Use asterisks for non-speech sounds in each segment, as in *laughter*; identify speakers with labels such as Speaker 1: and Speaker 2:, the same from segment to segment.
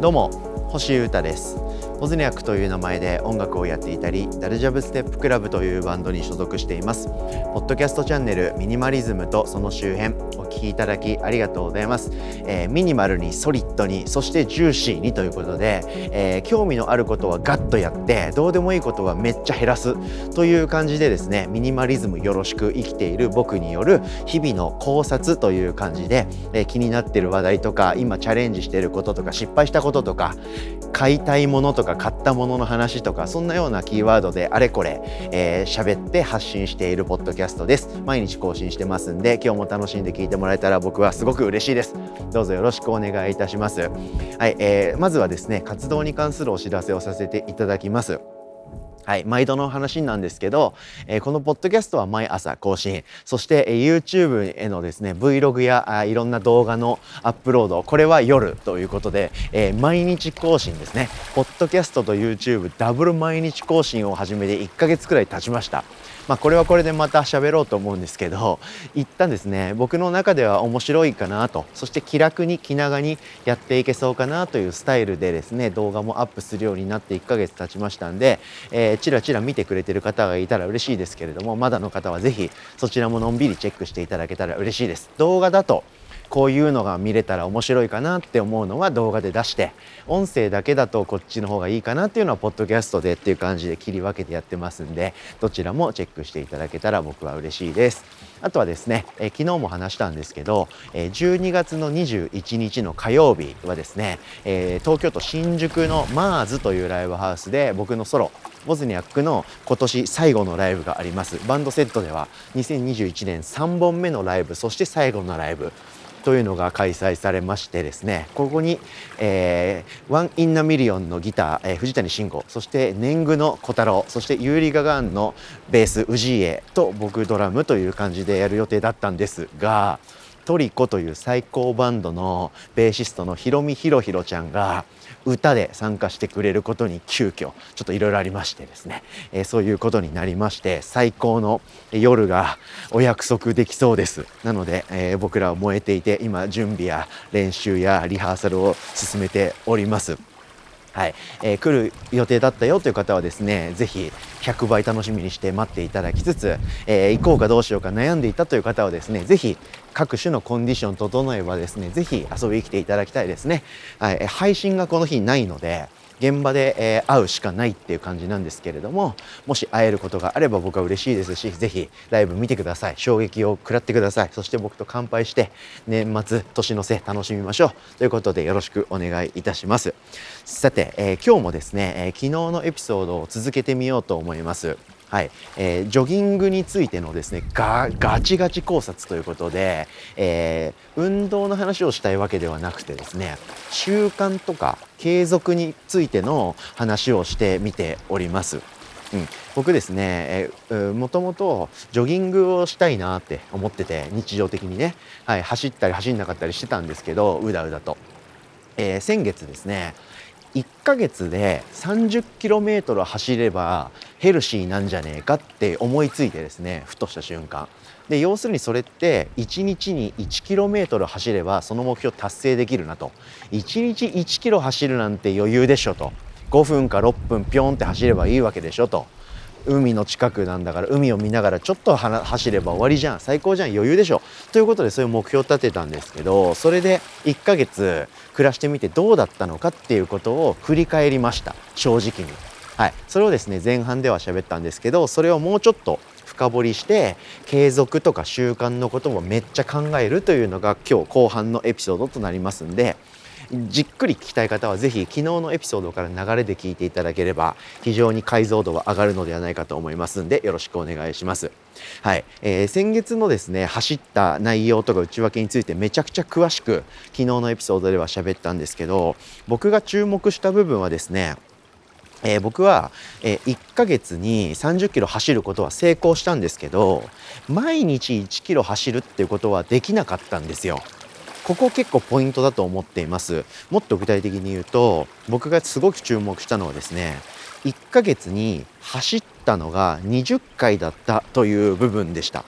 Speaker 1: どうも星優太です。オズニャックという名前で音楽をやっていたりダルジャブステップクラブというバンドに所属しています。ポッドキャストチャンネルミニマリズムとその周辺お聞きいただきありがとうございます、えー、ミニマルにソリッドにそしてジューシーにということで、えー、興味のあることはガッとやってどうでもいいことはめっちゃ減らすという感じでですねミニマリズムよろしく生きている僕による日々の考察という感じで、えー、気になっている話題とか今チャレンジしていることとか失敗したこととか買いたいものとか買ったものの話とかそんなようなキーワードであれこれ喋、えー、って発信しているポッドキャストです。毎日更新してますんで今日も楽しんで聞いてもらえたら僕はすごく嬉しいです。どうぞよろしくお願いいたします。はい、えー、まずはですね活動に関するお知らせをさせていただきます。はい、毎度の話なんですけど、えー、このポッドキャストは毎朝更新、そして、えー、YouTube へのですね、Vlog やあいろんな動画のアップロード、これは夜ということで、えー、毎日更新ですね。ポッドキャストと YouTube ダブル毎日更新を始めて1ヶ月くらい経ちました。まあ、これはこれでまた喋ろうと思うんですけど一旦ですね僕の中では面白いかなとそして気楽に気長にやっていけそうかなというスタイルでですね動画もアップするようになって1ヶ月経ちましたんで、えー、ちらちら見てくれてる方がいたら嬉しいですけれどもまだの方は是非そちらものんびりチェックしていただけたら嬉しいです動画だとこういうのが見れたら面白いかなって思うのは動画で出して音声だけだとこっちの方がいいかなっていうのはポッドキャストでっていう感じで切り分けてやってますんでどちらもチェックしていただけたら僕は嬉しいです。あとはですね、え昨日も話したんですけど、え12月の21日の火曜日はですね、え東京都新宿のマーズというライブハウスで僕のソロボズニャックの今年最後のライブがあります。バンドセットでは2021年3本目のライブそして最後のライブというのが開催されましてですねここに、えー、 One in a Million のギター、えー、藤谷慎吾そして年貢の小太郎そして Uri Gagarn のベース氏家と僕ドラムという感じでやる予定だったんですが tricot という最高バンドのベーシストのひろみひろひろちゃんが歌で参加してくれることに急遽ちょっといろいろありましてですね、えー、そういうことになりまして最高の夜がお約束できそうです。なので、えー、僕らは燃えていて今準備や練習やリハーサルを進めております。はい、えー、来る予定だったよという方はですね、ぜひ100倍楽しみにして待っていただきつつ、えー、行こうかどうしようか悩んでいたという方はですね、ぜひ各種のコンディション整えばですね、ぜひ遊びに来ていただきたいですね。はい、配信がこの日ないので、現場で、え、会うしかないっていう感じなんですけれどももし会えることがあれば僕は嬉しいですしぜひライブ見てください。衝撃を食らってください。そして僕と乾杯して年末年の瀬楽しみましょう。ということでよろしくお願いいたします。さて、えー、今日もですね、え、昨日のエピソードを続けてみようと思います。はい、えー、ジョギングについてのですねガチガチ考察ということで、えー、運動の話をしたいわけではなくてですね習慣とか継続についての話をしてみております。うん、僕ですね、えー、もともとジョギングをしたいなって思ってて日常的にね、はい、走ったり走んなかったりしてたんですけどうだうだと、えー、先月ですね1ヶ月で 30km 走ればヘルシーなんじゃねえかって思いついてですねふとした瞬間。で要するにそれって1日に 1km 走ればその目標達成できるなと。1日 1km 走るなんて余裕でしょと。5分か6分ピョンって走ればいいわけでしょと。海の近くなんだから海を見ながらちょっと走れば終わりじゃん。最高じゃん。余裕でしょ。ということでそういう目標を立てたんですけどそれで1ヶ月暮らしてみてどうだったのかっていうことを振り返りました。正直に。はい、それをですね前半では喋ったんですけどそれをもうちょっと深掘りして継続とか習慣のこともめっちゃ考えるというのが今日後半のエピソードとなりますんでじっくり聞きたい方はぜひ昨日のエピソードから流れで聞いていただければ非常に解像度は上がるのではないかと思いますんでよろしくお願いします。はい、えー、先月のですね走った内容とか内訳についてめちゃくちゃ詳しく昨日のエピソードでは喋ったんですけど僕が注目した部分はですねえー、僕は、えー、1ヶ月に30キロ走ることは成功したんですけど毎日1キロ走るっていうことはできなかったんですよ。ここ結構ポイントだと思っています。もっと具体的に言うと僕がすごく注目したのはですね1ヶ月に走ったのが20回だったという部分でした。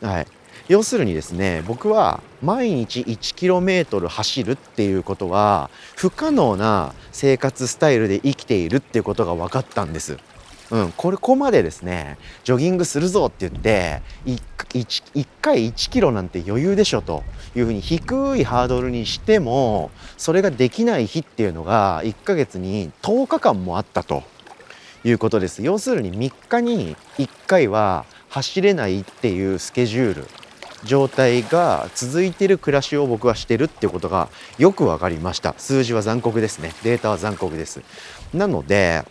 Speaker 1: はい。要するにですね僕は毎日 1km 走るっていうことは不可能な生活スタイルで生きているっていうことが分かったんです。うん、これこまでですねジョギングするぞって言って 1, 1, 1回1キロなんて余裕でしょというふうに低いハードルにしてもそれができない日っていうのが1ヶ月に10日間もあったということです。要するに3日に1回は走れないっていうスケジュール状態が続いてる暮らしを僕はしてるっていうことがよく分かりました。数字は残酷ですね。データは残酷です。なので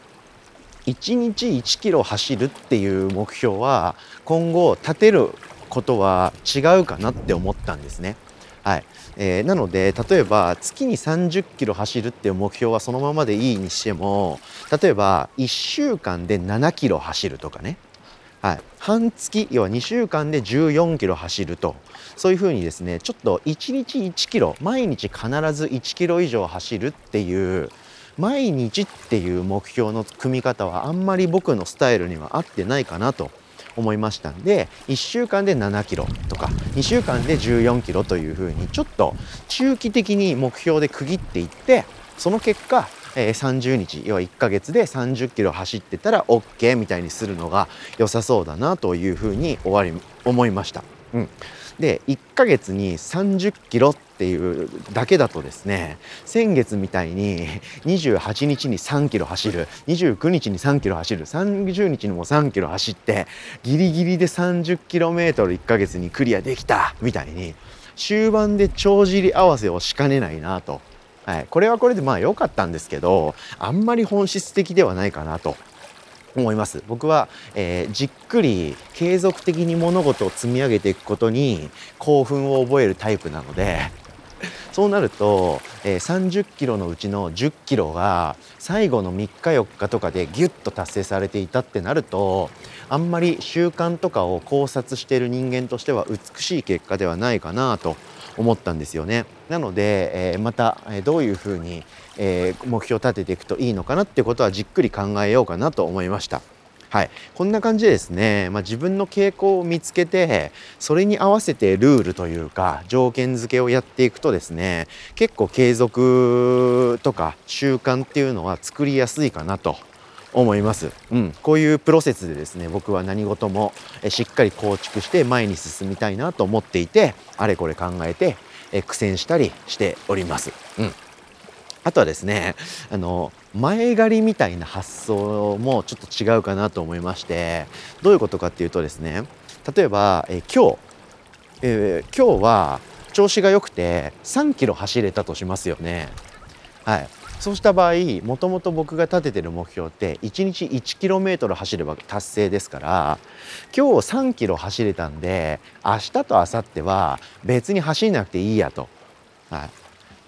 Speaker 1: 1日1キロ走るっていう目標は今後立てることは違うかなって思ったんですね。はい。えー、なので例えば月に30キロ走るっていう目標はそのままでいいにしても例えば1週間で7キロ走るとかね、はい、半月要は2週間で14キロ走ると。そういうふうにですねちょっと1日1キロ毎日必ず1キロ以上走るっていう毎日っていう目標の組み方はあんまり僕のスタイルには合ってないかなと思いましたんで1週間で7キロとか2週間で14キロというふうにちょっと中期的に目標で区切っていってその結果30日要は1ヶ月で30キロ走ってたら OK みたいにするのが良さそうだなというふうに終わり思いました。うん、で1ヶ月に30キロっていうだけだとですね先月みたいに28日に3キロ走る29日に3キロ走る30日にも3キロ走ってギリギリで30キロメートル1ヶ月にクリアできたみたいに終盤で帳尻合わせをしかねないなと。はい、これはこれでまあ良かったんですけどあんまり本質的ではないかなと思います。僕は、えー、じっくり継続的に物事を積み上げていくことに興奮を覚えるタイプなので *laughs* そうなると、えー、30キロのうちの10キロが最後の3日4日とかでギュッと達成されていたってなるとあんまり習慣とかを考察している人間としては美しい結果ではないかなと思ったんですよね。なので、えー、またどういうふうに、えー、目標を立てていくといいのかなってことはじっくり考えようかなと思いました。はい、こんな感じでですね、まあ、自分の傾向を見つけてそれに合わせてルールというか条件付けをやっていくとですね結構継続とか習慣っていうのは作りやすいかなと思います、うん、こういうプロセスでですね僕は何事もしっかり構築して前に進みたいなと思っていてあれこれ考えて苦戦したりしております。うんあとはですねあの前借りみたいな発想もちょっと違うかなと思いましてどういうことかっていうとですね例えば、え今日、え、今日は調子が良くて3キロ走れたとしますよね。はい、そうした場合もともと僕が立ててる目標って1日 1km 走れば達成ですから今日3キロ走れたんで明日と明後日は別に走んなくていいやと、はい、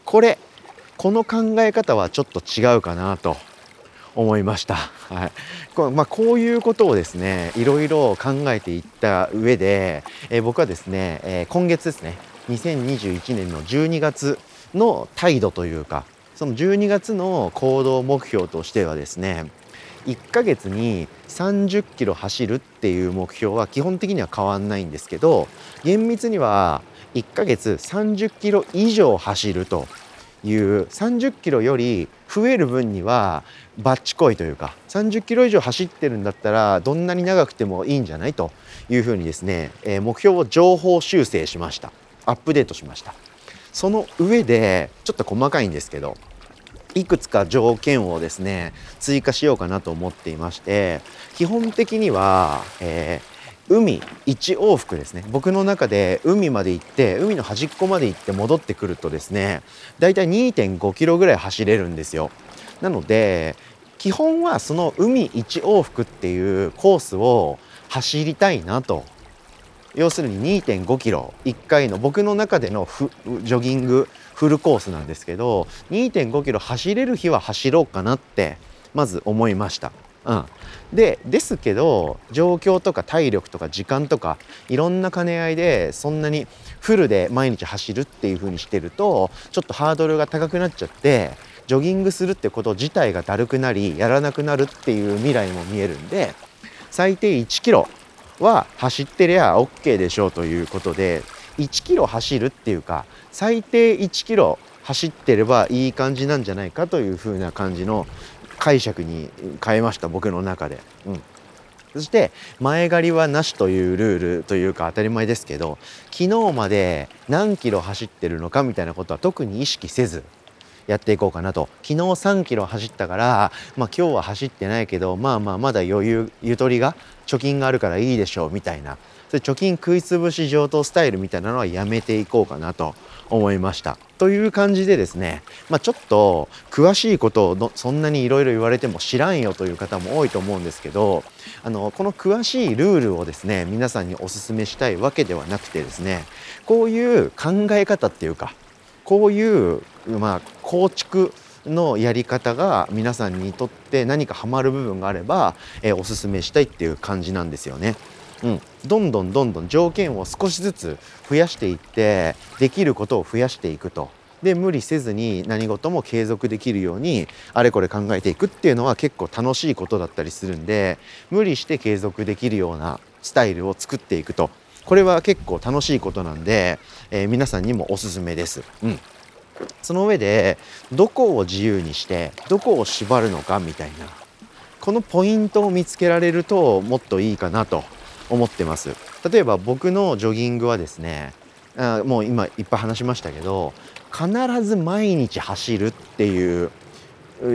Speaker 1: これこの考え方はちょっと違うかなと思いました。はい。こまあ、こういうことをですね、いろいろ考えていった上で、えー、僕はですね、えー、今月ですね、2021年の12月の態度というか、その12月の行動目標としてはですね、1ヶ月に30キロ走るっていう目標は基本的には変わんないんですけど厳密には1ヶ月30キロ以上走るという30キロより増える分にはバッチコイというか30キロ以上走ってるんだったらどんなに長くてもいいんじゃないというふうにですね、え、目標を情報修正しました。アップデートしました。その上でちょっと細かいんですけどいくつか条件をですね追加しようかなと思っていまして基本的には、えー海1往復ですね。僕の中で海まで行って海の端っこまで行って戻ってくるとですねだいたい2.5キロぐらい走れるんですよ。なので基本はその海1往復っていうコースを走りたいなと。要するに2.5キロ。1回の僕の中でのジョギングフルコースなんですけど2.5キロ走れる日は走ろうかなってまず思いました。うん、でですけど状況とか体力とか時間とかいろんな兼ね合いでそんなにフルで毎日走るっていう風にしてるとちょっとハードルが高くなっちゃってジョギングするってこと自体がだるくなりやらなくなるっていう未来も見えるんで最低1キロは走ってりゃ OK でしょうということで1キロ走るっていうか最低1キロ走ってればいい感じなんじゃないかという風な感じの解釈に変えました僕の中で。うん。そして前借りはなしというルールというか当たり前ですけど昨日まで何キロ走ってるのかみたいなことは特に意識せずやっていこうかなと。昨日3キロ走ったから、まあ、今日は走ってないけどまあまあまだ余裕ゆとりが貯金があるからいいでしょうみたいな。それ貯金食いつぶし上等スタイルみたいなのはやめていこうかなと思いました。という感じでですね、まあ、ちょっと詳しいことをそんなにいろいろ言われても知らんよという方も多いと思うんですけどあのこの詳しいルールをですね皆さんにお勧めしたいわけではなくてですねこういう考え方っていうかこういう、まあ、構築のやり方が皆さんにとって何かハマる部分があれば、えー、おすすめしたいっていう感じなんですよね。うん、どんどんどんどん条件を少しずつ増やしていってできることを増やしていくと。で無理せずに何事も継続できるようにあれこれ考えていくっていうのは結構楽しいことだったりするんで無理して継続できるようなスタイルを作っていくと。これは結構楽しいことなんで、えー、皆さんにもおすすめです。うん。その上でどこを自由にしてどこを縛るのかみたいな。このポイントを見つけられるともっといいかなと思ってます。例えば僕のジョギングはですねあもう今いっぱい話しましたけど必ず毎日走るっていう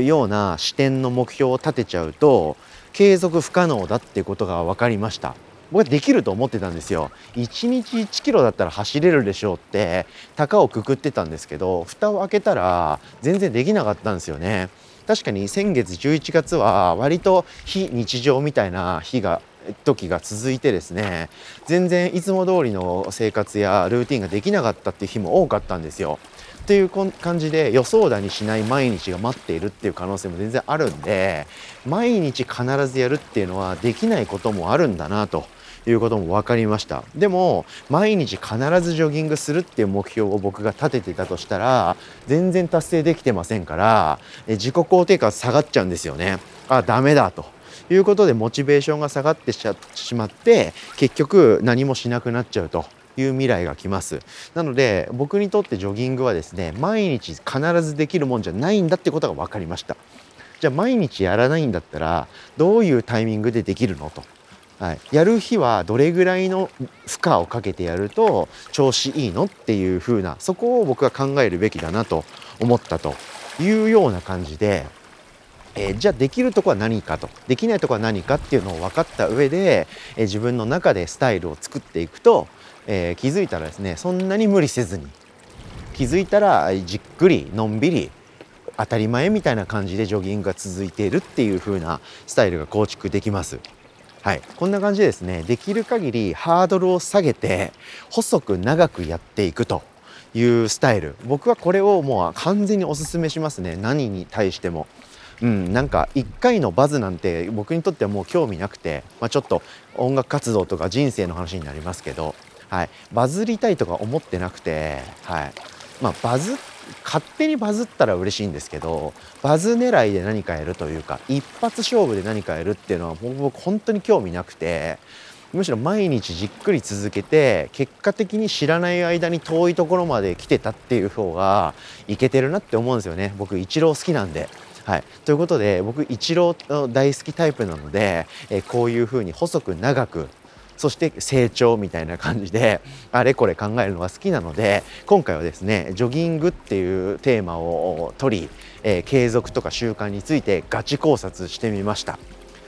Speaker 1: ような視点の目標を立てちゃうと継続不可能だってことが分かりました。僕はできると思ってたんですよ。1日1キロだったら走れるでしょうって高をくくってたんですけど蓋を開けたら全然できなかったんですよね。確かに先月11月は割と非日常みたいな日が時が続いてですね全然いつも通りの生活やルーティンができなかったっていう日も多かったんですよ。っていう感じで予想だにしない毎日が待っているっていう可能性も全然あるんで毎日必ずやるっていうのはできないこともあるんだなということも分かりました。でも毎日必ずジョギングするっていう目標を僕が立ててたとしたら全然達成できてませんから自己肯定感下がっちゃうんですよね。あダメだと。いうことでモチベーションが下がってしまって結局何もしなくなっちゃうという未来が来ます。なので僕にとってジョギングはですね毎日必ずできるもんじゃないんだってことが分かりました。じゃあ毎日やらないんだったらどういうタイミングでできるの？と。はい、やる日はどれぐらいの負荷をかけてやると調子いいの？っていう風なそこを僕は考えるべきだなと思ったというような感じでえー、じゃあできるとこは何かと。できないとこは何かっていうのを分かった上で、えー、自分の中でスタイルを作っていくと、えー、気づいたらですねそんなに無理せずに気づいたらじっくりのんびり当たり前みたいな感じでジョギングが続いているっていう風なスタイルが構築できます。はい、こんな感じでですねできる限りハードルを下げて細く長くやっていくと。いうスタイル。僕はこれをもう完全におすすめしますね。何に対しても。うん、なんか1回のバズなんて僕にとってはもう興味なくて、まあ、ちょっと音楽活動とか人生の話になりますけど、はい、バズりたいとか思ってなくて、はい。まあ、バズ勝手にバズったら嬉しいんですけどバズ狙いで何かやるというか一発勝負で何かやるっていうのは僕本当に興味なくてむしろ毎日じっくり続けて結果的に知らない間に遠いところまで来てたっていう方がいけてるなって思うんですよね。僕イチロー好きなんで。はい、ということで僕イチロー大好きタイプなので、えー、こういうふうに細く長くそして成長みたいな感じであれこれ考えるのが好きなので今回はですねジョギングっていうテーマを取り、えー、継続とか習慣についてガチ考察してみました。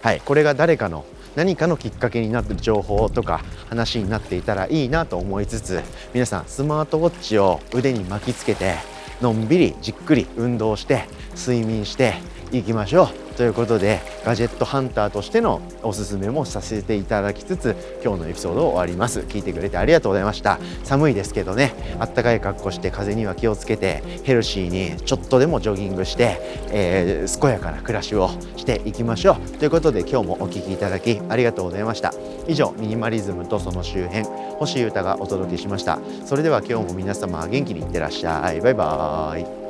Speaker 1: はい、これが誰かの何かのきっかけになってる情報とか話になっていたらいいなと思いつつ皆さんスマートウォッチを腕に巻きつけてのんびりじっくり運動して睡眠していきましょうということでガジェットハンターとしてのおすすめもさせていただきつつ今日のエピソードを終わります。聞いてくれてありがとうございました。寒いですけどねあったかい格好して風には気をつけてヘルシーにちょっとでもジョギングして、えー、健やかな暮らしをしていきましょうということで今日もお聴きいただきありがとうございました。以上ミニマリズムとその周辺星優太がお届けしました。それでは今日も皆様元気にいってらっしゃい。バイバーイ。